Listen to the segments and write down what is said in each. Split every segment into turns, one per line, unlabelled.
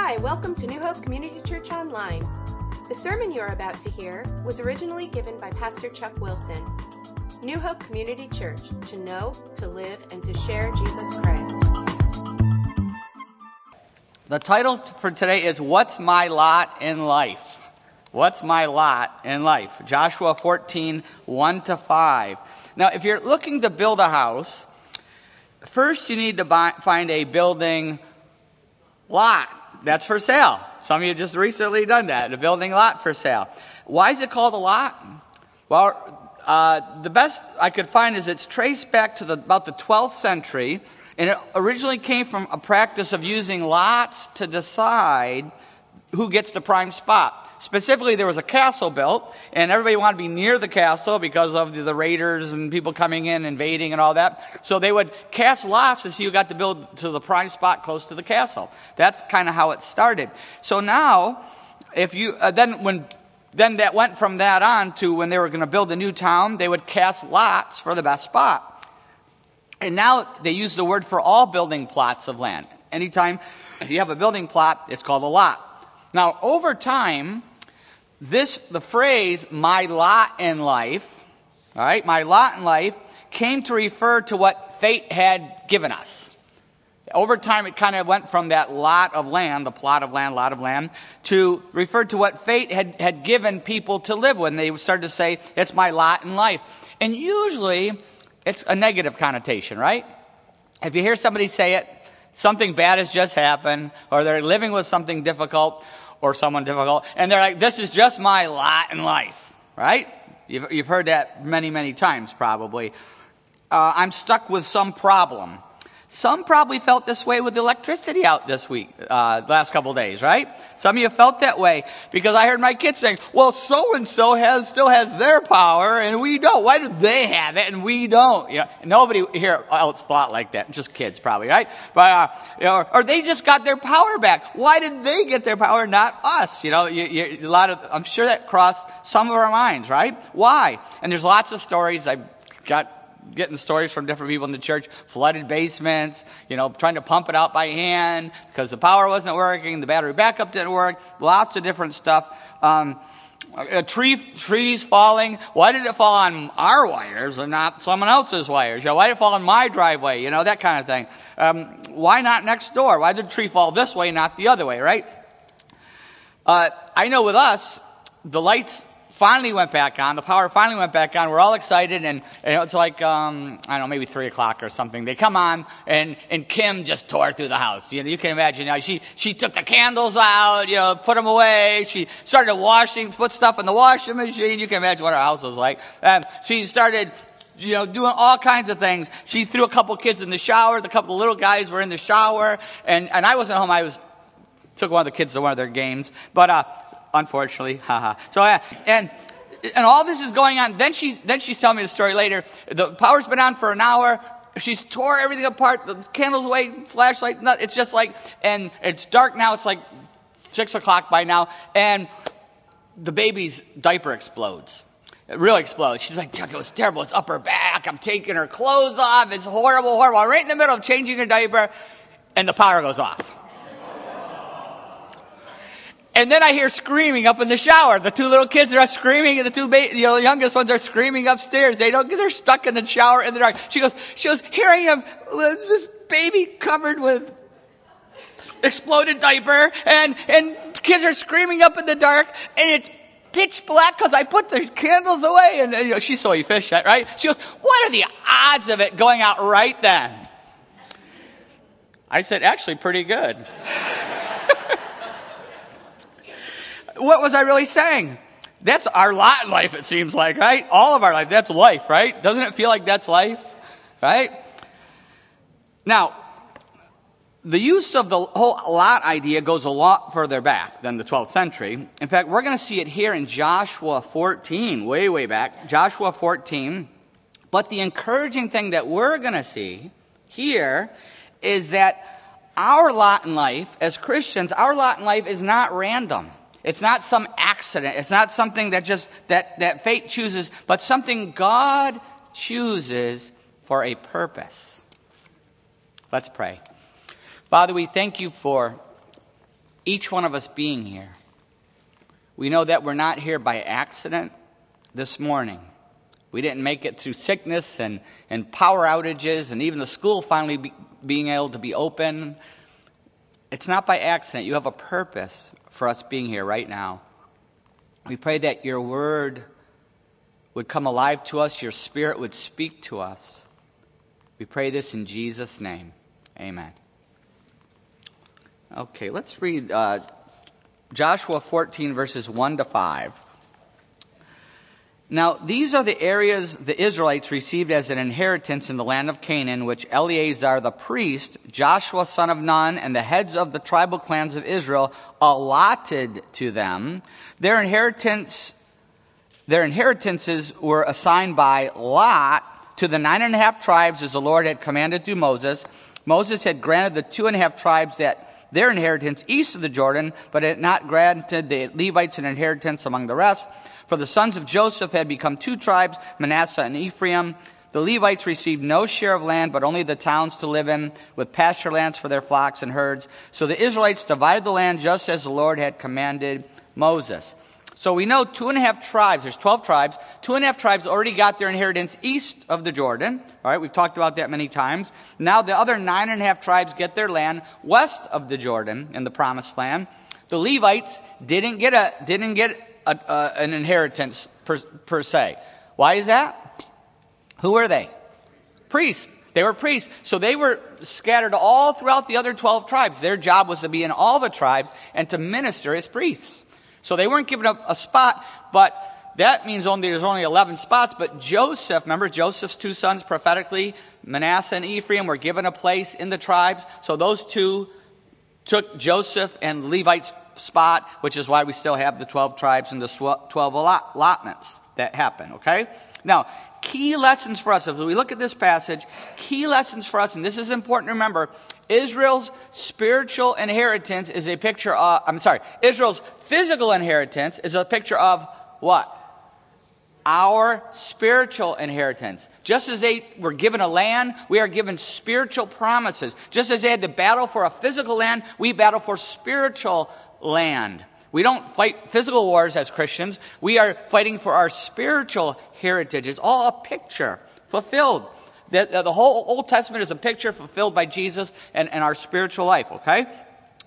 Hi, welcome to New Hope Community Church Online. The sermon you are about to hear was originally given by Pastor Chuck Wilson. New Hope Community Church, to know, to live, and to share Jesus Christ.
The title for today is What's My Lot in Life? What's My Lot in Life? Joshua 14, 1 to 5. Now, if you're looking to build a house, first you need to buy, find a building lot that's for sale. Some of you just recently done that, a building lot for sale. Why is it called a lot? Well, uh, the best I could find is it's traced back to the, about the 12th century, and it originally came from a practice of using lots to decide who gets the prime spot. Specifically, there was a castle built, and everybody wanted to be near the castle because of the, the raiders and people coming in, invading, and all that. So they would cast lots to see who got to build to the prime spot close to the castle. That's kind of how it started. So now, if you uh, then when then that went from that on to when they were going to build a new town, they would cast lots for the best spot. And now they use the word for all building plots of land. Anytime you have a building plot, it's called a lot. Now, over time, this, the phrase, my lot in life, all right, my lot in life, came to refer to what fate had given us. Over time, it kind of went from that lot of land, the plot of land, lot of land, to refer to what fate had, had given people to live with. And they started to say, it's my lot in life. And usually, it's a negative connotation, right? If you hear somebody say it, something bad has just happened, or they're living with something difficult, or someone difficult, and they're like, this is just my lot in life, right? You've, you've heard that many, many times probably. Uh, I'm stuck with some problem. Some probably felt this way with electricity out this week, uh, last couple days, right? Some of you felt that way because I heard my kids saying, well, so and so has, still has their power and we don't. Why do they have it and we don't? You know, nobody here else thought like that. Just kids probably, right? But, uh, you know, or, they just got their power back. Why did they get their power, not us? You know, you, you, a lot of, I'm sure that crossed some of our minds, right? Why? And there's lots of stories. I've got getting stories from different people in the church flooded basements, you know, trying to pump it out by hand because the power wasn't working, the battery backup didn't work, lots of different stuff. Um, a tree, trees falling. Why did it fall on our wires and not someone else's wires? You know, why did it fall on my driveway? You know, that kind of thing. Um, why not next door? Why did the tree fall this way, not the other way, right? Uh, I know with us, the lights finally went back on. The power finally went back on. We're all excited, and, and it's like um, I don't know, maybe three o'clock or something. They come on, and and Kim just tore through the house. You know, you can imagine. You know, she she took the candles out, you know, put them away. She started washing, put stuff in the washing machine. You can imagine what our house was like. And she started you know, doing all kinds of things. She threw a couple kids in the shower. The couple little guys were in the shower, and, and I wasn't home. I was took one of the kids to one of their games. But uh, unfortunately. Haha. so, uh, and, and all this is going on. Then she's, then she's telling me the story later. The power's been on for an hour. She's tore everything apart. The candles away, flashlights, not, it's just like, and it's dark now. It's like six o'clock by now. And the baby's diaper explodes. It really explodes. She's like, Chuck, it was terrible. It's up her back. I'm taking her clothes off. It's horrible, horrible. I'm right in the middle of changing her diaper, and the power goes off. And then I hear screaming up in the shower. The two little kids are screaming, and the two ba- know, youngest ones are screaming upstairs. They don't, they're stuck in the shower in the dark. She goes, she goes, here I am, this baby covered with exploded diaper, and, and kids are screaming up in the dark, and it's pitch black because I put the candles away. And, you know, she's so efficient, right? She goes, what are the odds of it going out right then? I said, actually, pretty good. What was I really saying? That's our lot in life, it seems like, right? All of our life. That's life, right? Doesn't it feel like that's life? Right? Now, the use of the whole lot idea goes a lot further back than the 12th century. In fact, we're going to see it here in Joshua 14, way, way back. Joshua 14. But the encouraging thing that we're going to see here is that our lot in life, as Christians, our lot in life is not random. It's not some accident. It's not something that just, that, that fate chooses, but something God chooses for a purpose. Let's pray. Father, we thank you for each one of us being here. We know that we're not here by accident this morning. We didn't make it through sickness and, and power outages and even the school finally be, being able to be open. It's not by accident. You have a purpose for us being here right now. We pray that your word would come alive to us, your spirit would speak to us. We pray this in Jesus' name. Amen. Okay, let's read uh, Joshua 14, verses 1 to 5. Now, these are the areas the Israelites received as an inheritance in the land of Canaan, which Eleazar the priest, Joshua son of Nun, and the heads of the tribal clans of Israel allotted to them. Their inheritance, their inheritances were assigned by lot to the nine and a half tribes as the Lord had commanded through Moses. Moses had granted the two and a half tribes that their inheritance east of the Jordan, but had not granted the Levites an inheritance among the rest. For the sons of Joseph had become two tribes, Manasseh and Ephraim. The Levites received no share of land, but only the towns to live in, with pasture lands for their flocks and herds. So the Israelites divided the land just as the Lord had commanded Moses. So we know two and a half tribes, there's 12 tribes, two and a half tribes already got their inheritance east of the Jordan. All right, we've talked about that many times. Now the other nine and a half tribes get their land west of the Jordan in the promised land. The Levites didn't get a, didn't get a, an inheritance per, per se. Why is that? Who were they? Priests. They were priests. So they were scattered all throughout the other 12 tribes. Their job was to be in all the tribes and to minister as priests. So they weren't given a, a spot, but that means only there's only 11 spots. But Joseph, remember Joseph's two sons prophetically, Manasseh and Ephraim, were given a place in the tribes. So those two took Joseph and Levites spot, which is why we still have the 12 tribes and the 12 allotments that happen, okay? Now, key lessons for us, as we look at this passage, key lessons for us, and this is important to remember, Israel's spiritual inheritance is a picture of, I'm sorry, Israel's physical inheritance is a picture of what? Our spiritual inheritance. Just as they were given a land, we are given spiritual promises. Just as they had to battle for a physical land, we battle for spiritual land. We don't fight physical wars as Christians. We are fighting for our spiritual heritage. It's all a picture fulfilled. The, the whole Old Testament is a picture fulfilled by Jesus and, and our spiritual life, okay?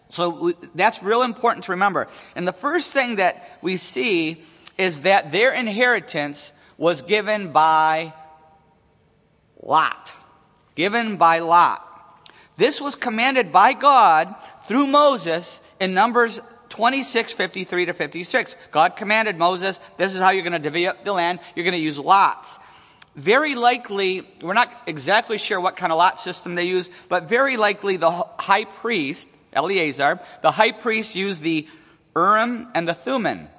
So we, that's real important to remember. And the first thing that we see is that their inheritance was given by Lot. Given by Lot. This was commanded by God through Moses in Numbers 26, 53 to 56. God commanded Moses, this is how you're going to up the land. You're going to use lots. Very likely, we're not exactly sure what kind of lot system they use, but very likely the high priest, Eleazar, the high priest used the Urim and the Thummim.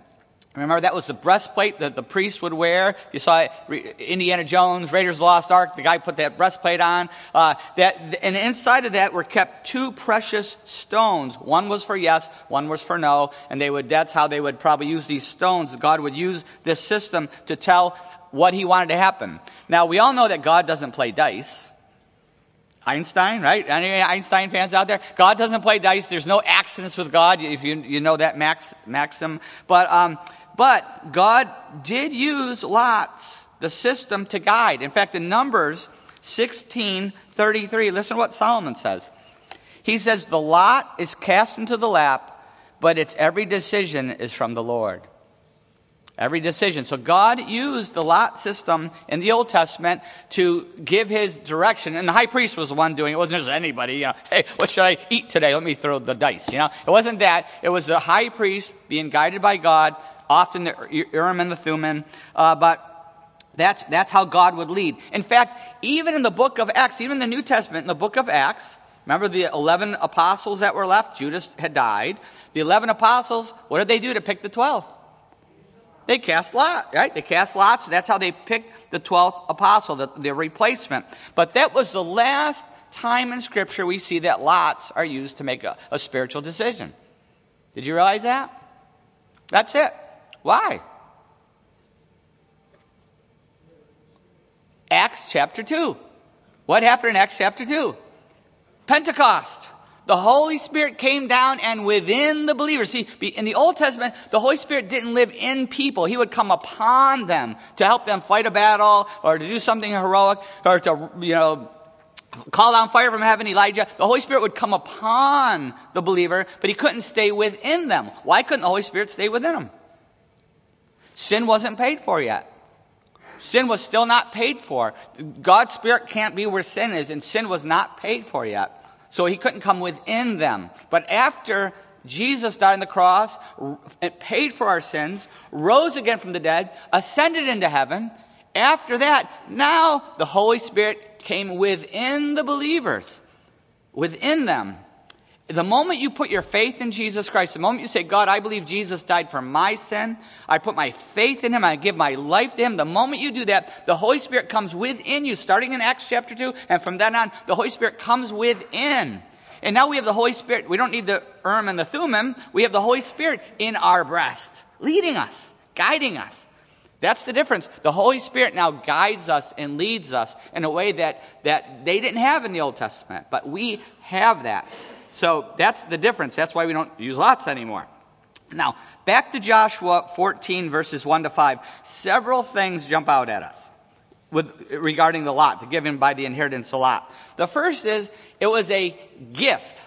Remember, that was the breastplate that the priest would wear. You saw it, Indiana Jones, Raiders of the Lost Ark, the guy put that breastplate on. Uh, that, and inside of that were kept two precious stones. One was for yes, one was for no. And they would, that's how they would probably use these stones. God would use this system to tell what he wanted to happen. Now, we all know that God doesn't play dice. Einstein, right? Any Einstein fans out there? God doesn't play dice. There's no accidents with God, if you, you know that max, maxim. But, um, but God did use lots, the system, to guide. In fact, in Numbers 16 33, listen to what Solomon says. He says, The lot is cast into the lap, but its every decision is from the Lord. Every decision. So God used the lot system in the Old Testament to give his direction. And the high priest was the one doing it. It wasn't just anybody, you know, hey, what should I eat today? Let me throw the dice, you know. It wasn't that. It was the high priest being guided by God often the Urim and the Thummim, uh, but that's, that's how God would lead. In fact, even in the book of Acts, even in the New Testament, in the book of Acts, remember the 11 apostles that were left? Judas had died. The 11 apostles, what did they do to pick the 12th? They cast lots, right? They cast lots. That's how they picked the 12th apostle, the, the replacement. But that was the last time in Scripture we see that lots are used to make a, a spiritual decision. Did you realize that? That's it. Why? Acts chapter 2. What happened in Acts chapter 2? Pentecost. The Holy Spirit came down and within the believers. See, in the Old Testament, the Holy Spirit didn't live in people. He would come upon them to help them fight a battle or to do something heroic or to, you know, call down fire from heaven, Elijah. The Holy Spirit would come upon the believer, but he couldn't stay within them. Why couldn't the Holy Spirit stay within them? Sin wasn't paid for yet. Sin was still not paid for. God's Spirit can't be where sin is, and sin was not paid for yet. So he couldn't come within them. But after Jesus died on the cross, paid for our sins, rose again from the dead, ascended into heaven, after that, now the Holy Spirit came within the believers, within them. The moment you put your faith in Jesus Christ, the moment you say, God, I believe Jesus died for my sin, I put my faith in him, I give my life to him, the moment you do that, the Holy Spirit comes within you, starting in Acts chapter 2, and from then on, the Holy Spirit comes within. And now we have the Holy Spirit. We don't need the Urim and the Thummim. We have the Holy Spirit in our breast, leading us, guiding us. That's the difference. The Holy Spirit now guides us and leads us in a way that, that they didn't have in the Old Testament, but we have that. So that's the difference. That's why we don't use lots anymore. Now, back to Joshua 14, verses 1 to 5. Several things jump out at us with, regarding the lot, the given by the inheritance of lot. The first is it was a gift.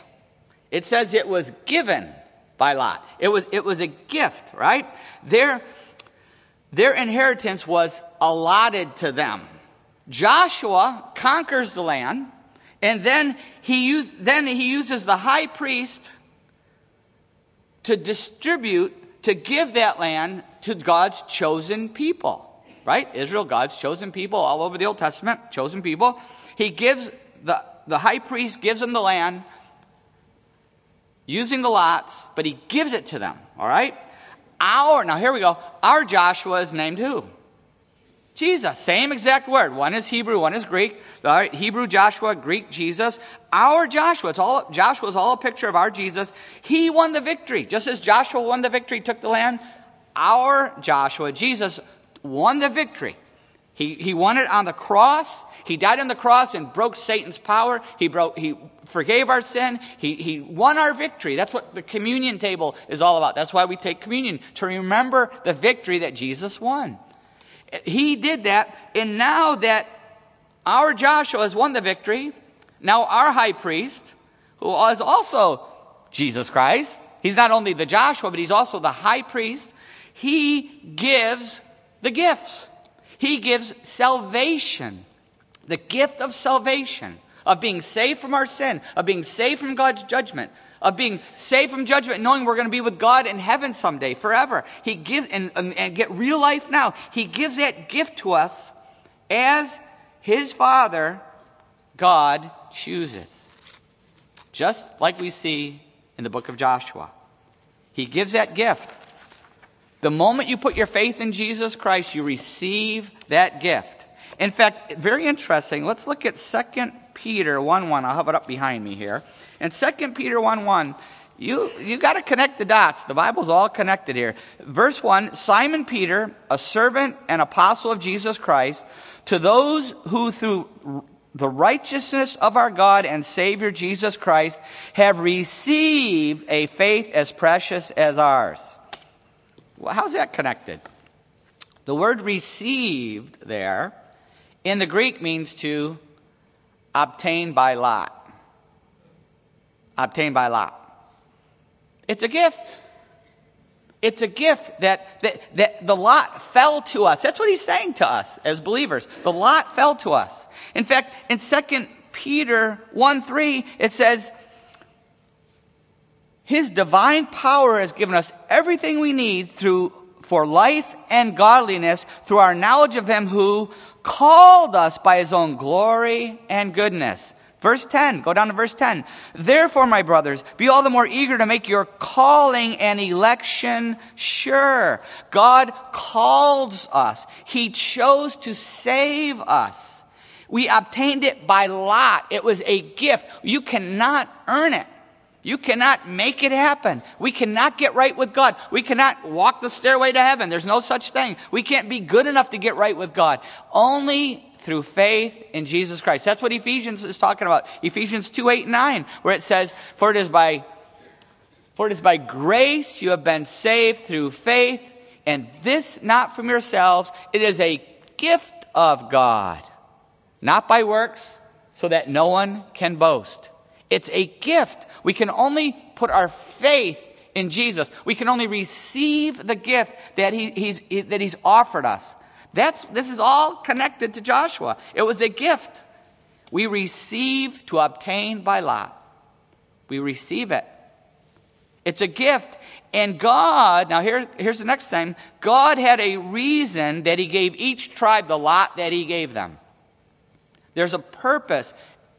It says it was given by Lot. It was, it was a gift, right? Their, their inheritance was allotted to them. Joshua conquers the land. And then he, use, then he uses the high priest to distribute, to give that land to God's chosen people. Right? Israel, God's chosen people, all over the Old Testament, chosen people. He gives, the, the high priest gives them the land using the lots, but he gives it to them. All right? Our, now here we go, our Joshua is named who? Jesus, same exact word. One is Hebrew, one is Greek. The Hebrew Joshua, Greek Jesus. Our Joshua, it's all, Joshua is all a picture of our Jesus. He won the victory. Just as Joshua won the victory, took the land, our Joshua, Jesus, won the victory. He, he won it on the cross. He died on the cross and broke Satan's power. He broke, he forgave our sin. He, he won our victory. That's what the communion table is all about. That's why we take communion, to remember the victory that Jesus won. He did that, and now that our Joshua has won the victory, now our high priest, who is also Jesus Christ, he's not only the Joshua, but he's also the high priest, he gives the gifts. He gives salvation, the gift of salvation, of being saved from our sin, of being saved from God's judgment, of being saved from judgment, knowing we're going to be with God in heaven someday, forever. He gives, and, and, and get real life now. He gives that gift to us as His Father, God, chooses. Just like we see in the book of Joshua. He gives that gift. The moment you put your faith in Jesus Christ, you receive that gift. In fact, very interesting. Let's look at 2 Peter 1 1. I'll have it up behind me here. In 2 Peter 1 1, you, you got to connect the dots. The Bible's all connected here. Verse 1 Simon Peter, a servant and apostle of Jesus Christ, to those who through the righteousness of our God and Savior Jesus Christ have received a faith as precious as ours. Well, how's that connected? The word received there in the Greek means to obtain by lot obtained by lot. It's a gift. It's a gift that, that, that the lot fell to us. That's what he's saying to us as believers. The lot fell to us. In fact, in 2 Peter 1 3, it says, His divine power has given us everything we need through for life and godliness through our knowledge of Him who called us by His own glory and goodness. Verse 10, go down to verse 10. Therefore, my brothers, be all the more eager to make your calling and election sure. God calls us. He chose to save us. We obtained it by lot. It was a gift. You cannot earn it. You cannot make it happen. We cannot get right with God. We cannot walk the stairway to heaven. There's no such thing. We can't be good enough to get right with God. Only through faith in Jesus Christ. That's what Ephesians is talking about. Ephesians 2 8 9, where it says, For it is by for it is by grace you have been saved through faith, and this not from yourselves. It is a gift of God, not by works, so that no one can boast. It's a gift. We can only put our faith in Jesus. We can only receive the gift that, he, he's, he, that he's offered us. That's, this is all connected to Joshua. It was a gift. We receive to obtain by lot. We receive it. It's a gift. And God, now here, here's the next thing God had a reason that He gave each tribe the lot that He gave them. There's a purpose.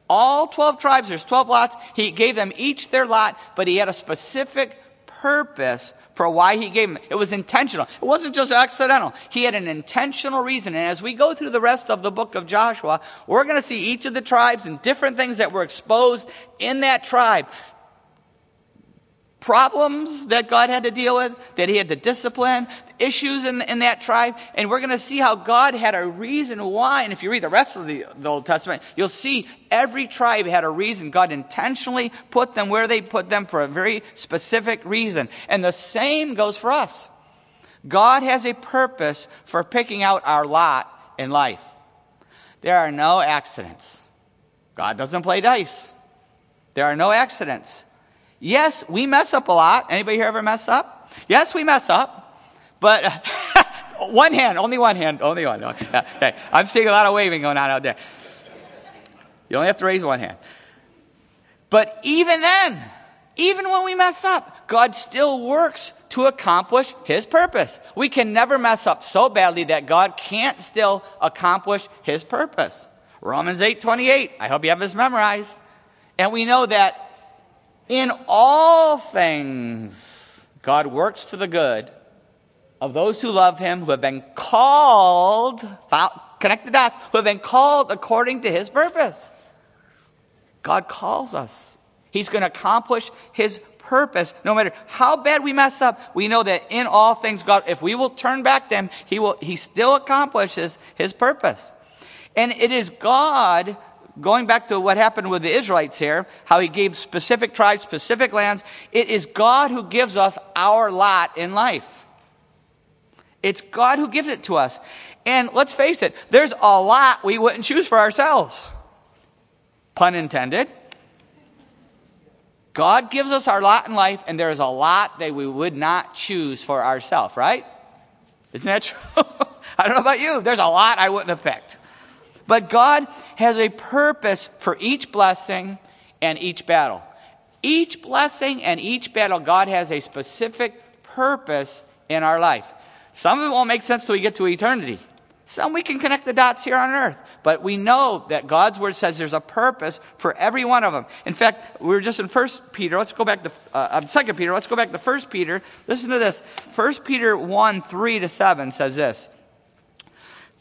All 12 tribes, there's 12 lots. He gave them each their lot, but He had a specific purpose for why he gave them. It was intentional. It wasn't just accidental. He had an intentional reason. And as we go through the rest of the book of Joshua, we're going to see each of the tribes and different things that were exposed in that tribe. Problems that God had to deal with, that he had to discipline, issues in, in that tribe. And we're going to see how God had a reason why. And if you read the rest of the, the Old Testament, you'll see every tribe had a reason. God intentionally put them where they put them for a very specific reason. And the same goes for us. God has a purpose for picking out our lot in life. There are no accidents. God doesn't play dice. There are no accidents. Yes, we mess up a lot. Anybody here ever mess up? Yes, we mess up. But one hand, only one hand, only one. Okay, I'm seeing a lot of waving going on out there. You only have to raise one hand. But even then, even when we mess up, God still works to accomplish His purpose. We can never mess up so badly that God can't still accomplish His purpose. Romans 8 28. I hope you have this memorized. And we know that in all things, God works for the good of those who love him, who have been called, connect the dots, who have been called according to his purpose. God calls us. He's going to accomplish his purpose. No matter how bad we mess up, we know that in all things, God, if we will turn back to him, he will, he still accomplishes his purpose. And it is God, going back to what happened with the Israelites here, how he gave specific tribes, specific lands, it is God who gives us our lot in life. It's God who gives it to us. And let's face it, there's a lot we wouldn't choose for ourselves. Pun intended. God gives us our lot in life, and there's a lot that we would not choose for ourselves, right? Isn't that true? I don't know about you. There's a lot I wouldn't picked. But God has a purpose for each blessing and each battle. Each blessing and each battle, God has a specific purpose in our life. Some of it won't make sense till we get to eternity. Some we can connect the dots here on earth. But we know that God's word says there's a purpose for every one of them. In fact, we were just in First Peter. Let's go back to uh, Second Peter. Let's go back to First Peter. Listen to this. First Peter 1, 3 to 7 says this.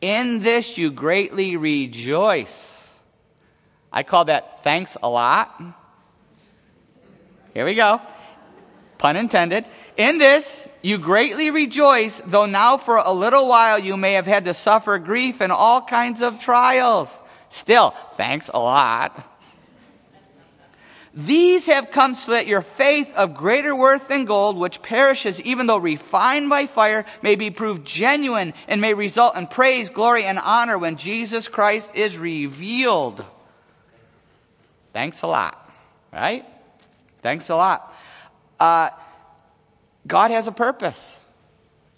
In this you greatly rejoice. I call that thanks a lot. Here we go. Pun intended. In this you greatly rejoice, though now for a little while you may have had to suffer grief and all kinds of trials. Still, thanks a lot. These have come so that your faith of greater worth than gold, which perishes even though refined by fire, may be proved genuine and may result in praise, glory, and honor when Jesus Christ is revealed. Thanks a lot, right? Thanks a lot. Uh, God has a purpose.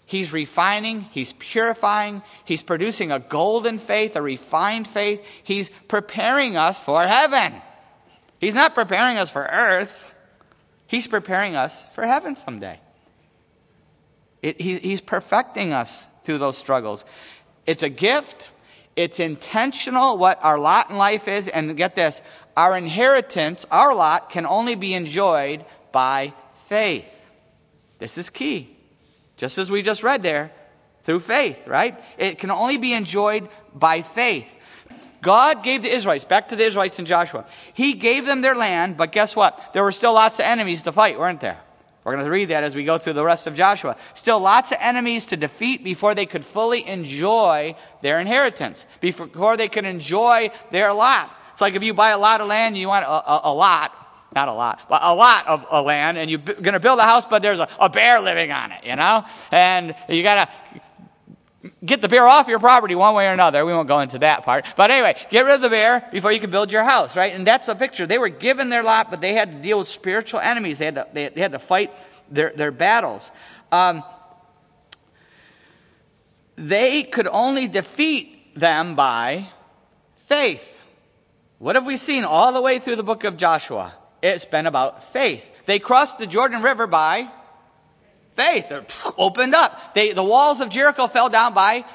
He's refining, He's purifying, He's producing a golden faith, a refined faith. He's preparing us for heaven. He's not preparing us for earth, He's preparing us for heaven someday. It, he, he's perfecting us through those struggles. It's a gift, It's intentional what our lot in life is. And get this our inheritance, our lot, can only be enjoyed by faith. This is key. Just as we just read there, through faith, right? It can only be enjoyed by faith. God gave the Israelites, back to the Israelites in Joshua, He gave them their land, but guess what? There were still lots of enemies to fight, weren't there? We're going to read that as we go through the rest of Joshua. Still lots of enemies to defeat before they could fully enjoy their inheritance, before they could enjoy their lot. It's like if you buy a lot of land, you want a, a, a lot, not a lot, but a lot of a land, and you're going to build a house, but there's a, a bear living on it, you know? And you got to get the bear off your property one way or another. We won't go into that part. But anyway, get rid of the bear before you can build your house, right? And that's the picture. They were given their lot, but they had to deal with spiritual enemies. They had to, they, had to fight their, their battles. Um, they could only defeat them by faith. What have we seen all the way through the book of Joshua? It's been about faith. They crossed the Jordan River by Faith. Opened up. They, the walls of Jericho fell down by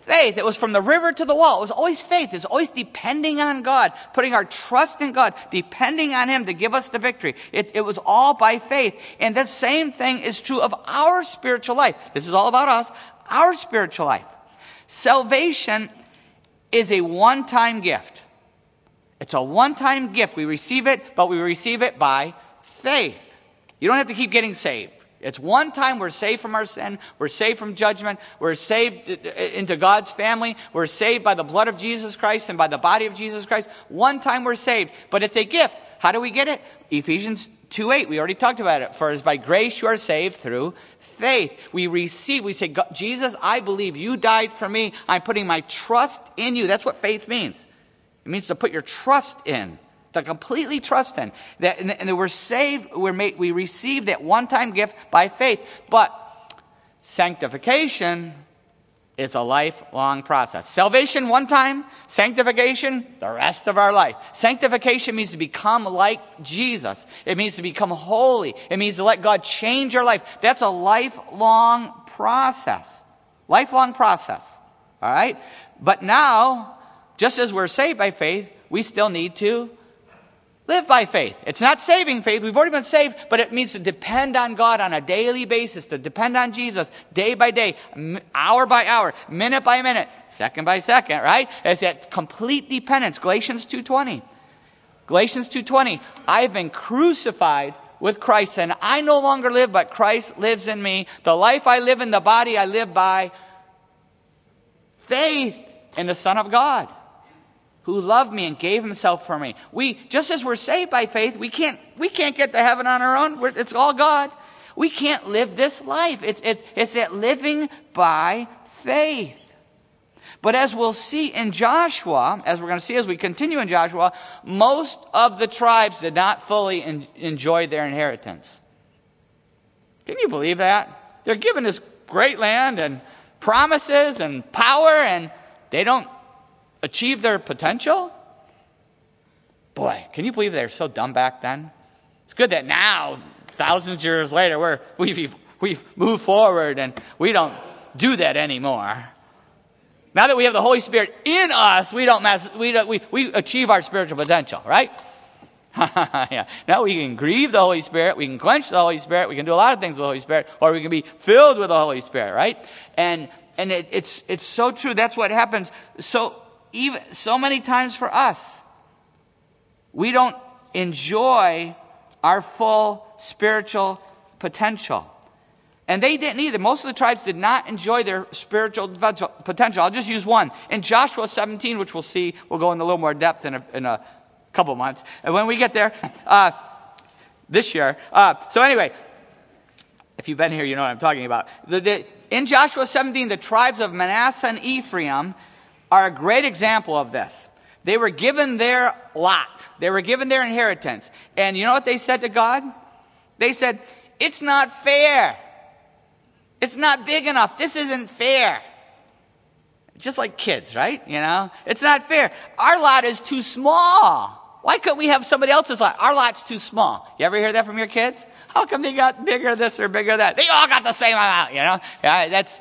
faith. It was from the river to the wall. It was always faith. It's always depending on God, putting our trust in God, depending on Him to give us the victory. It, it was all by faith. And the same thing is true of our spiritual life. This is all about us, our spiritual life. Salvation is a one time gift. It's a one time gift. We receive it, but we receive it by faith. You don't have to keep getting saved. It's one time we're saved from our sin. We're saved from judgment. We're saved into God's family. We're saved by the blood of Jesus Christ and by the body of Jesus Christ. One time we're saved, but it's a gift. How do we get it? Ephesians 2 8, we already talked about it. For as by grace you are saved through faith. We receive, we say, Jesus, I believe you died for me. I'm putting my trust in you. That's what faith means. It means to put your trust in to completely trust in. That, and, and we're saved, we're made, we receive that one time gift by faith. But sanctification is a lifelong process. Salvation one time, sanctification the rest of our life. Sanctification means to become like Jesus. It means to become holy. It means to let God change our life. That's a lifelong process. Lifelong process. All right? But now, just as we're saved by faith, we still need to Live by faith. It's not saving faith. We've already been saved, but it means to depend on God on a daily basis, to depend on Jesus day by day, hour by hour, minute by minute, second by second, right? It's that complete dependence. Galatians 2.20. Galatians 2.20. I have been crucified with Christ, and I no longer live, but Christ lives in me. The life I live in the body, I live by faith in the Son of God who loved me and gave himself for me. We, just as we're saved by faith, we can't, we can't get to heaven on our own. We're, it's all God. We can't live this life. It's, it's, it's that living by faith. But as we'll see in Joshua, as we're going to see as we continue in Joshua, most of the tribes did not fully en- enjoy their inheritance. Can you believe that? They're given this great land and promises and power, and they don't achieve their potential? Boy, can you believe they're so dumb back then? It's good that now, thousands of years later, we're, we've, we've moved forward and we don't do that anymore. Now that we have the Holy Spirit in us, we don't mess, we, don't, we, we achieve our spiritual potential, right? yeah. Now we can grieve the Holy Spirit, we can quench the Holy Spirit, we can do a lot of things with the Holy Spirit, or we can be filled with the Holy Spirit, right? And and it, it's it's so true. That's what happens. So even so many times for us, we don't enjoy our full spiritual potential. And they didn't either. Most of the tribes did not enjoy their spiritual potential. I'll just use one. In Joshua 17, which we'll see, we'll go into a little more depth in a, in a couple months. And when we get there, uh, this year. Uh, so, anyway, if you've been here, you know what I'm talking about. The, the, in Joshua 17, the tribes of Manasseh and Ephraim are a great example of this. They were given their lot. They were given their inheritance. And you know what they said to God? They said, it's not fair. It's not big enough. This isn't fair. Just like kids, right? You know, it's not fair. Our lot is too small. Why couldn't we have somebody else's lot? Our lot's too small. You ever hear that from your kids? How come they got bigger this or bigger that? They all got the same amount, you know? Yeah, that's,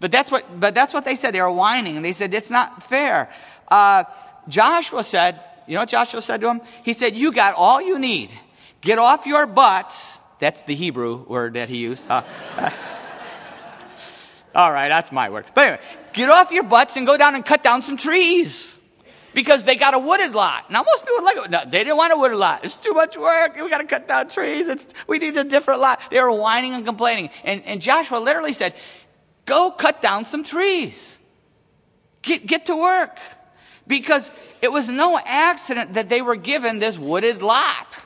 But that's what, but that's what they said. They were whining and they said, it's not fair. Uh, Joshua said, you know what Joshua said to him? He said, you got all you need. Get off your butts. That's the Hebrew word that he used. Uh, all right, that's my word. But anyway, get off your butts and go down and cut down some trees because they got a wooded lot. Now, most people like it. No, they didn't want a wooded lot. It's too much work. We got to cut down trees. It's, we need a different lot. They were whining and complaining. And, and Joshua literally said, Go cut down some trees. Get, get to work. Because it was no accident that they were given this wooded lot.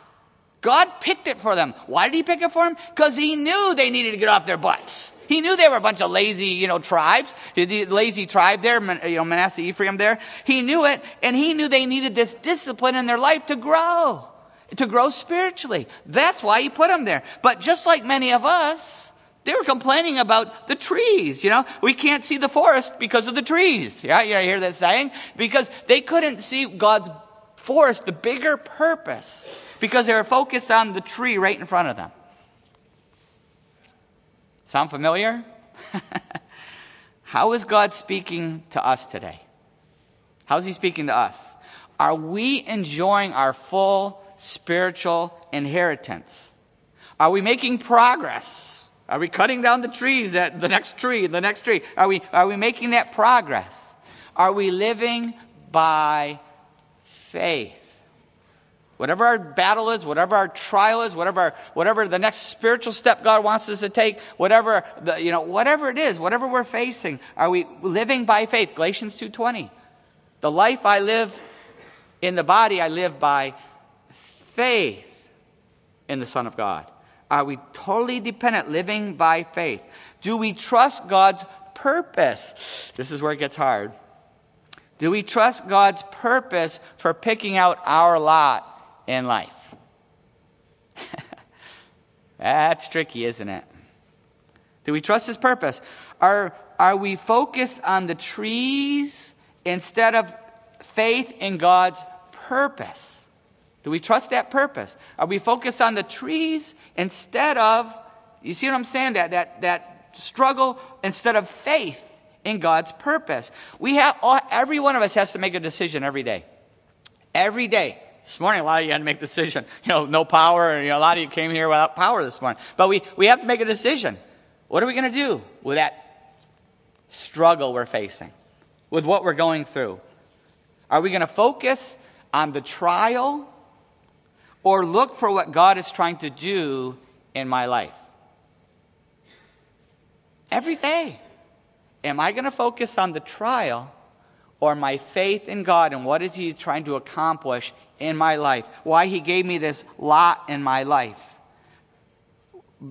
God picked it for them. Why did he pick it for them? Because he knew they needed to get off their butts. He knew they were a bunch of lazy, you know, tribes, the lazy tribe there, you know, Manasseh, Ephraim there. He knew it, and he knew they needed this discipline in their life to grow, to grow spiritually. That's why he put them there. But just like many of us, they were complaining about the trees, you know. We can't see the forest because of the trees. Yeah, you hear that saying? Because they couldn't see God's forest, the bigger purpose, because they were focused on the tree right in front of them. Sound familiar? How is God speaking to us today? How is He speaking to us? Are we enjoying our full spiritual inheritance? Are we making progress? Are we cutting down the trees at the next tree, the next tree? Are we, are we making that progress? Are we living by faith? Whatever our battle is, whatever our trial is, whatever, our, whatever the next spiritual step God wants us to take, whatever, the, you know, whatever it is, whatever we're facing, are we living by faith? Galatians 2.20. The life I live in the body, I live by faith in the Son of God. Are we totally dependent, living by faith? Do we trust God's purpose? This is where it gets hard. Do we trust God's purpose for picking out our lot in life. That's tricky, isn't it? Do we trust his purpose? Are, are we focused on the trees instead of faith in God's purpose? Do we trust that purpose? Are we focused on the trees instead of, you see what I'm saying? That, that, that struggle instead of faith in God's purpose. We have, every one of us has to make a decision every day. Every day. This morning, a lot of you had to make a decision. You know, no power. You know, a lot of you came here without power this morning. But we, we have to make a decision. What are we going to do with that struggle we're facing, with what we're going through? Are we going to focus on the trial or look for what God is trying to do in my life? Every day. Am I going to focus on the trial or my faith in God and what is He trying to accomplish in my life, why He gave me this lot in my life.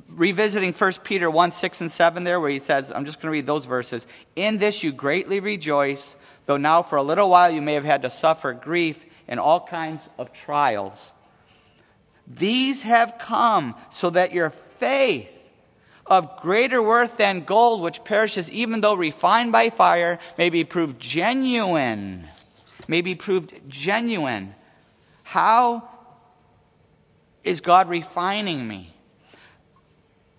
Revisiting 1 Peter 1 6 and 7 there, where he says, I'm just going to read those verses. In this you greatly rejoice, though now for a little while you may have had to suffer grief and all kinds of trials. These have come so that your faith, of greater worth than gold, which perishes even though refined by fire, may be proved genuine. May be proved genuine. How is God refining me?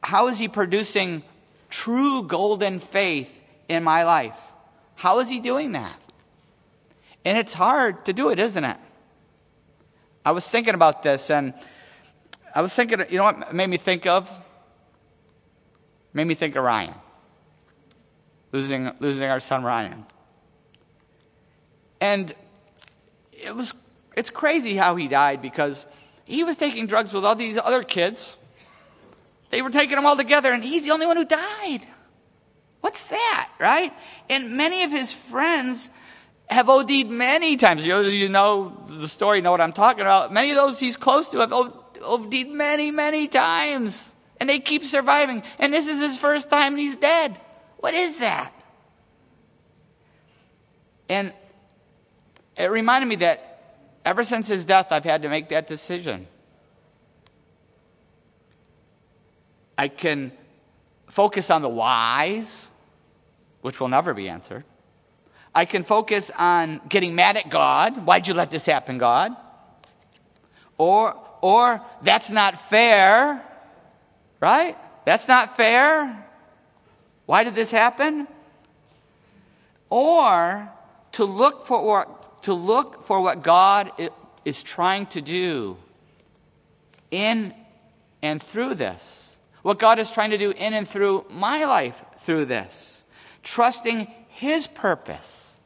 How is He producing true golden faith in my life? How is He doing that? And it's hard to do it, isn't it? I was thinking about this and I was thinking, you know what made me think of? Made me think of Ryan. Losing, losing our son Ryan. And it was it's crazy how he died because he was taking drugs with all these other kids. They were taking them all together, and he's the only one who died. What's that, right? And many of his friends have OD'd many times. You know, you know the story, know what I'm talking about. Many of those he's close to have OD'd many, many times. And they keep surviving. And this is his first time he's dead. What is that? And it reminded me that Ever since his death, I've had to make that decision. I can focus on the whys, which will never be answered. I can focus on getting mad at God. Why'd you let this happen, God? Or, or that's not fair, right? That's not fair. Why did this happen? or to look for what, to look for what God is trying to do in and through this. What God is trying to do in and through my life through this. Trusting His purpose.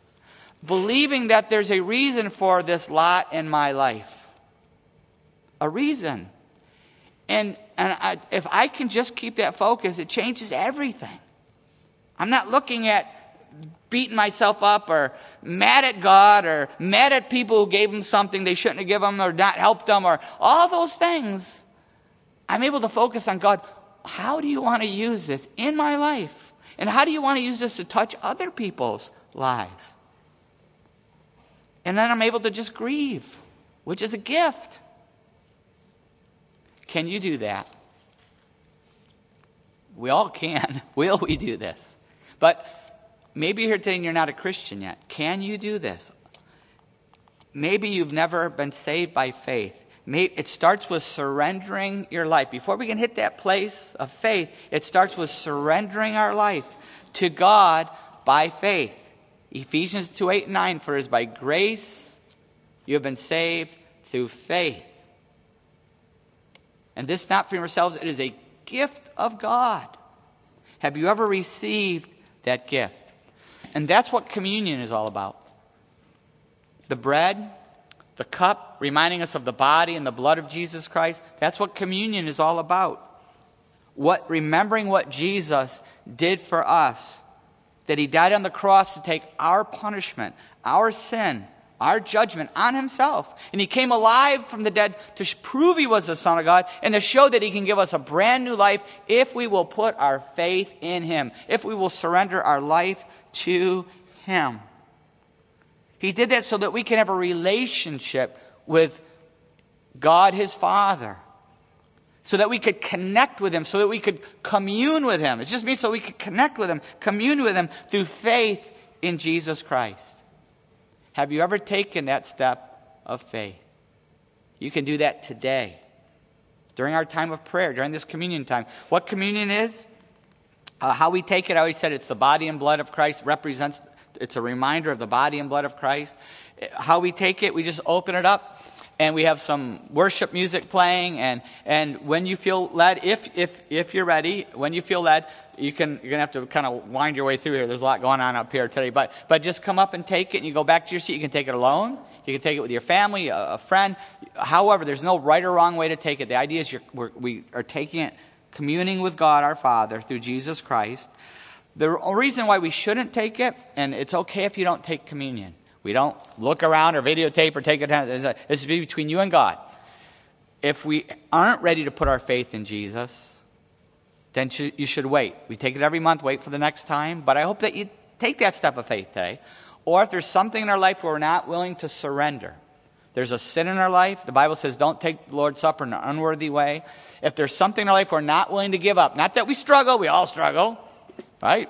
Believing that there's a reason for this lot in my life. A reason. And, and I, if I can just keep that focus, it changes everything. I'm not looking at beating myself up or mad at God or mad at people who gave them something they shouldn't have given them or not helped them or all those things. I'm able to focus on God. How do you want to use this in my life? And how do you want to use this to touch other people's lives? And then I'm able to just grieve, which is a gift. Can you do that? We all can. Will we do this? But Maybe you're and you're not a Christian yet. Can you do this? Maybe you've never been saved by faith. Maybe it starts with surrendering your life. Before we can hit that place of faith, it starts with surrendering our life to God by faith. Ephesians 2 8 and 9 For it is by grace you have been saved through faith. And this not from yourselves, it is a gift of God. Have you ever received that gift? And that's what communion is all about. The bread, the cup, reminding us of the body and the blood of Jesus Christ. That's what communion is all about. What remembering what Jesus did for us, that he died on the cross to take our punishment, our sin, our judgment on himself. And he came alive from the dead to prove he was the Son of God and to show that he can give us a brand new life if we will put our faith in him, if we will surrender our life to Him. He did that so that we can have a relationship with God His Father. So that we could connect with Him, so that we could commune with Him. It just means so we could connect with Him, commune with Him through faith in Jesus Christ. Have you ever taken that step of faith? You can do that today during our time of prayer, during this communion time. What communion is? Uh, how we take it, I always said it's the body and blood of Christ, represents, it's a reminder of the body and blood of Christ. How we take it, we just open it up and we have some worship music playing and, and when you feel led, if, if, if you're ready, when you feel led, you can, you're going to have to kind of wind your way through here. There's a lot going on up here today, but, but just come up and take it and you go back to your seat. You can take it alone. You can take it with your family, a, a friend. However, there's no right or wrong way to take it. The idea is you're, we are taking it communing with God our Father through Jesus Christ. The reason why we shouldn't take it, and it's okay if you don't take communion. We don't look around or videotape or take it down. This is between you and God. If we aren't ready to put our faith in Jesus, then you should wait. We take it every month, wait for the next time. But I hope that you take that step of faith today. Or if there's something in our life where we're not willing to surrender, there's a sin in our life. The Bible says don't take the Lord's Supper in an unworthy way. If there's something in our life we're not willing to give up, not that we struggle, we all struggle, right?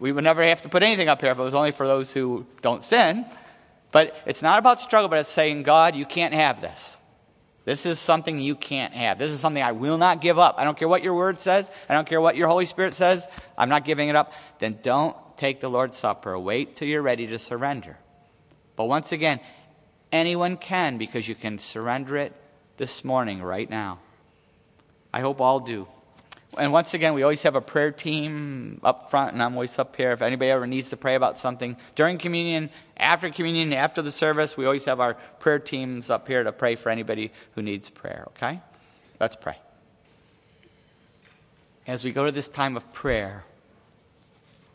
We would never have to put anything up here if it was only for those who don't sin. But it's not about struggle, but it's saying, God, you can't have this. This is something you can't have. This is something I will not give up. I don't care what your word says. I don't care what your Holy Spirit says. I'm not giving it up. Then don't take the Lord's Supper. Wait till you're ready to surrender. But once again, Anyone can because you can surrender it this morning, right now. I hope all do. And once again, we always have a prayer team up front, and I'm always up here. If anybody ever needs to pray about something during communion, after communion, after the service, we always have our prayer teams up here to pray for anybody who needs prayer, okay? Let's pray. As we go to this time of prayer,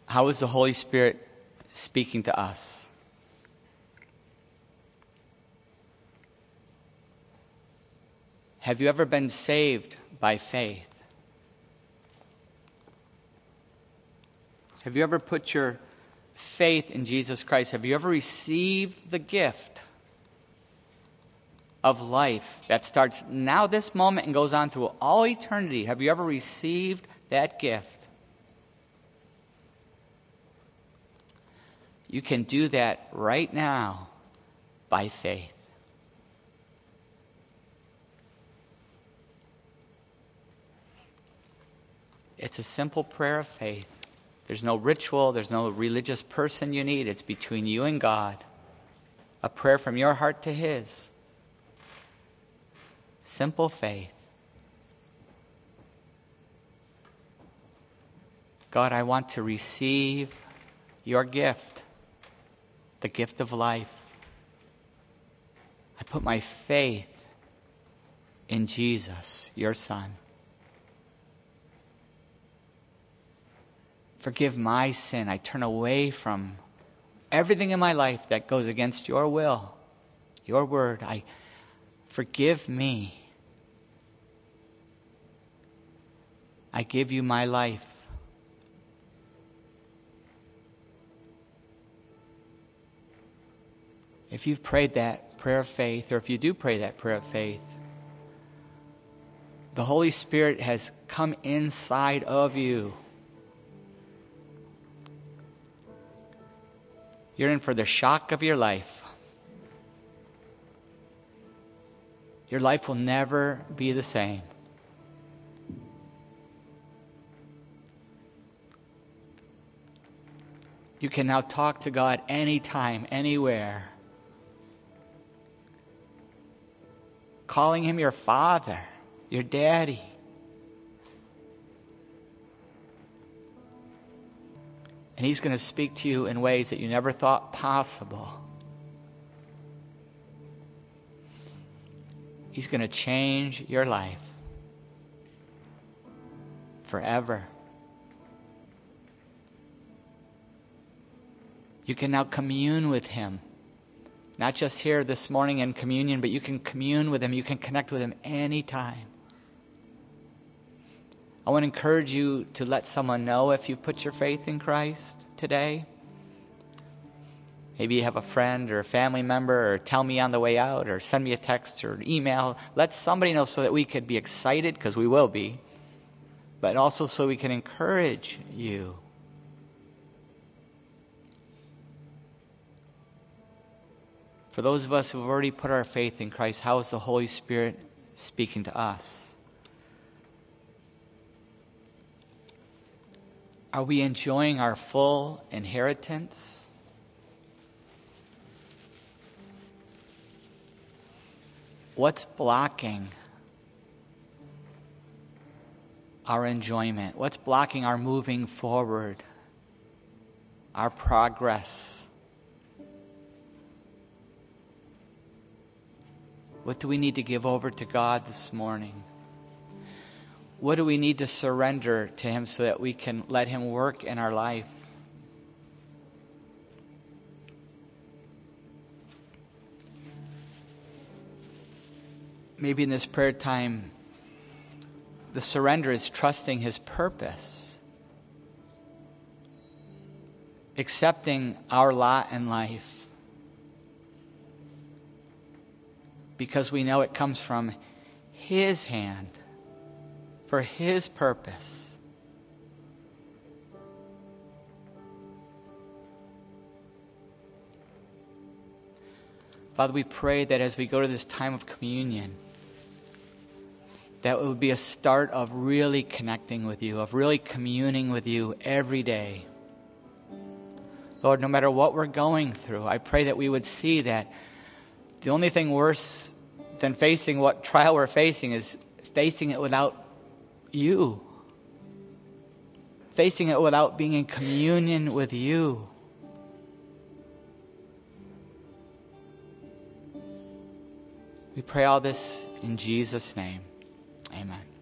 how is the Holy Spirit speaking to us? Have you ever been saved by faith? Have you ever put your faith in Jesus Christ? Have you ever received the gift of life that starts now, this moment, and goes on through all eternity? Have you ever received that gift? You can do that right now by faith. It's a simple prayer of faith. There's no ritual, there's no religious person you need. It's between you and God. A prayer from your heart to His. Simple faith. God, I want to receive your gift, the gift of life. I put my faith in Jesus, your Son. Forgive my sin. I turn away from everything in my life that goes against your will, your word. I forgive me. I give you my life. If you've prayed that prayer of faith, or if you do pray that prayer of faith, the Holy Spirit has come inside of you. You're in for the shock of your life. Your life will never be the same. You can now talk to God anytime, anywhere. Calling Him your Father, your Daddy. And He's going to speak to you in ways that you never thought possible. He's going to change your life forever. You can now commune with Him. Not just here this morning in communion, but you can commune with Him. You can connect with Him anytime. I want to encourage you to let someone know if you've put your faith in Christ today. Maybe you have a friend or a family member, or tell me on the way out, or send me a text or an email. Let somebody know so that we could be excited, because we will be, but also so we can encourage you. For those of us who have already put our faith in Christ, how is the Holy Spirit speaking to us? Are we enjoying our full inheritance? What's blocking our enjoyment? What's blocking our moving forward, our progress? What do we need to give over to God this morning? What do we need to surrender to Him so that we can let Him work in our life? Maybe in this prayer time, the surrender is trusting His purpose, accepting our lot in life, because we know it comes from His hand for His purpose. Father, we pray that as we go to this time of communion, that it would be a start of really connecting with you, of really communing with you every day. Lord, no matter what we're going through, I pray that we would see that the only thing worse than facing what trial we're facing is facing it without you, facing it without being in communion with you. We pray all this in Jesus' name. Amen.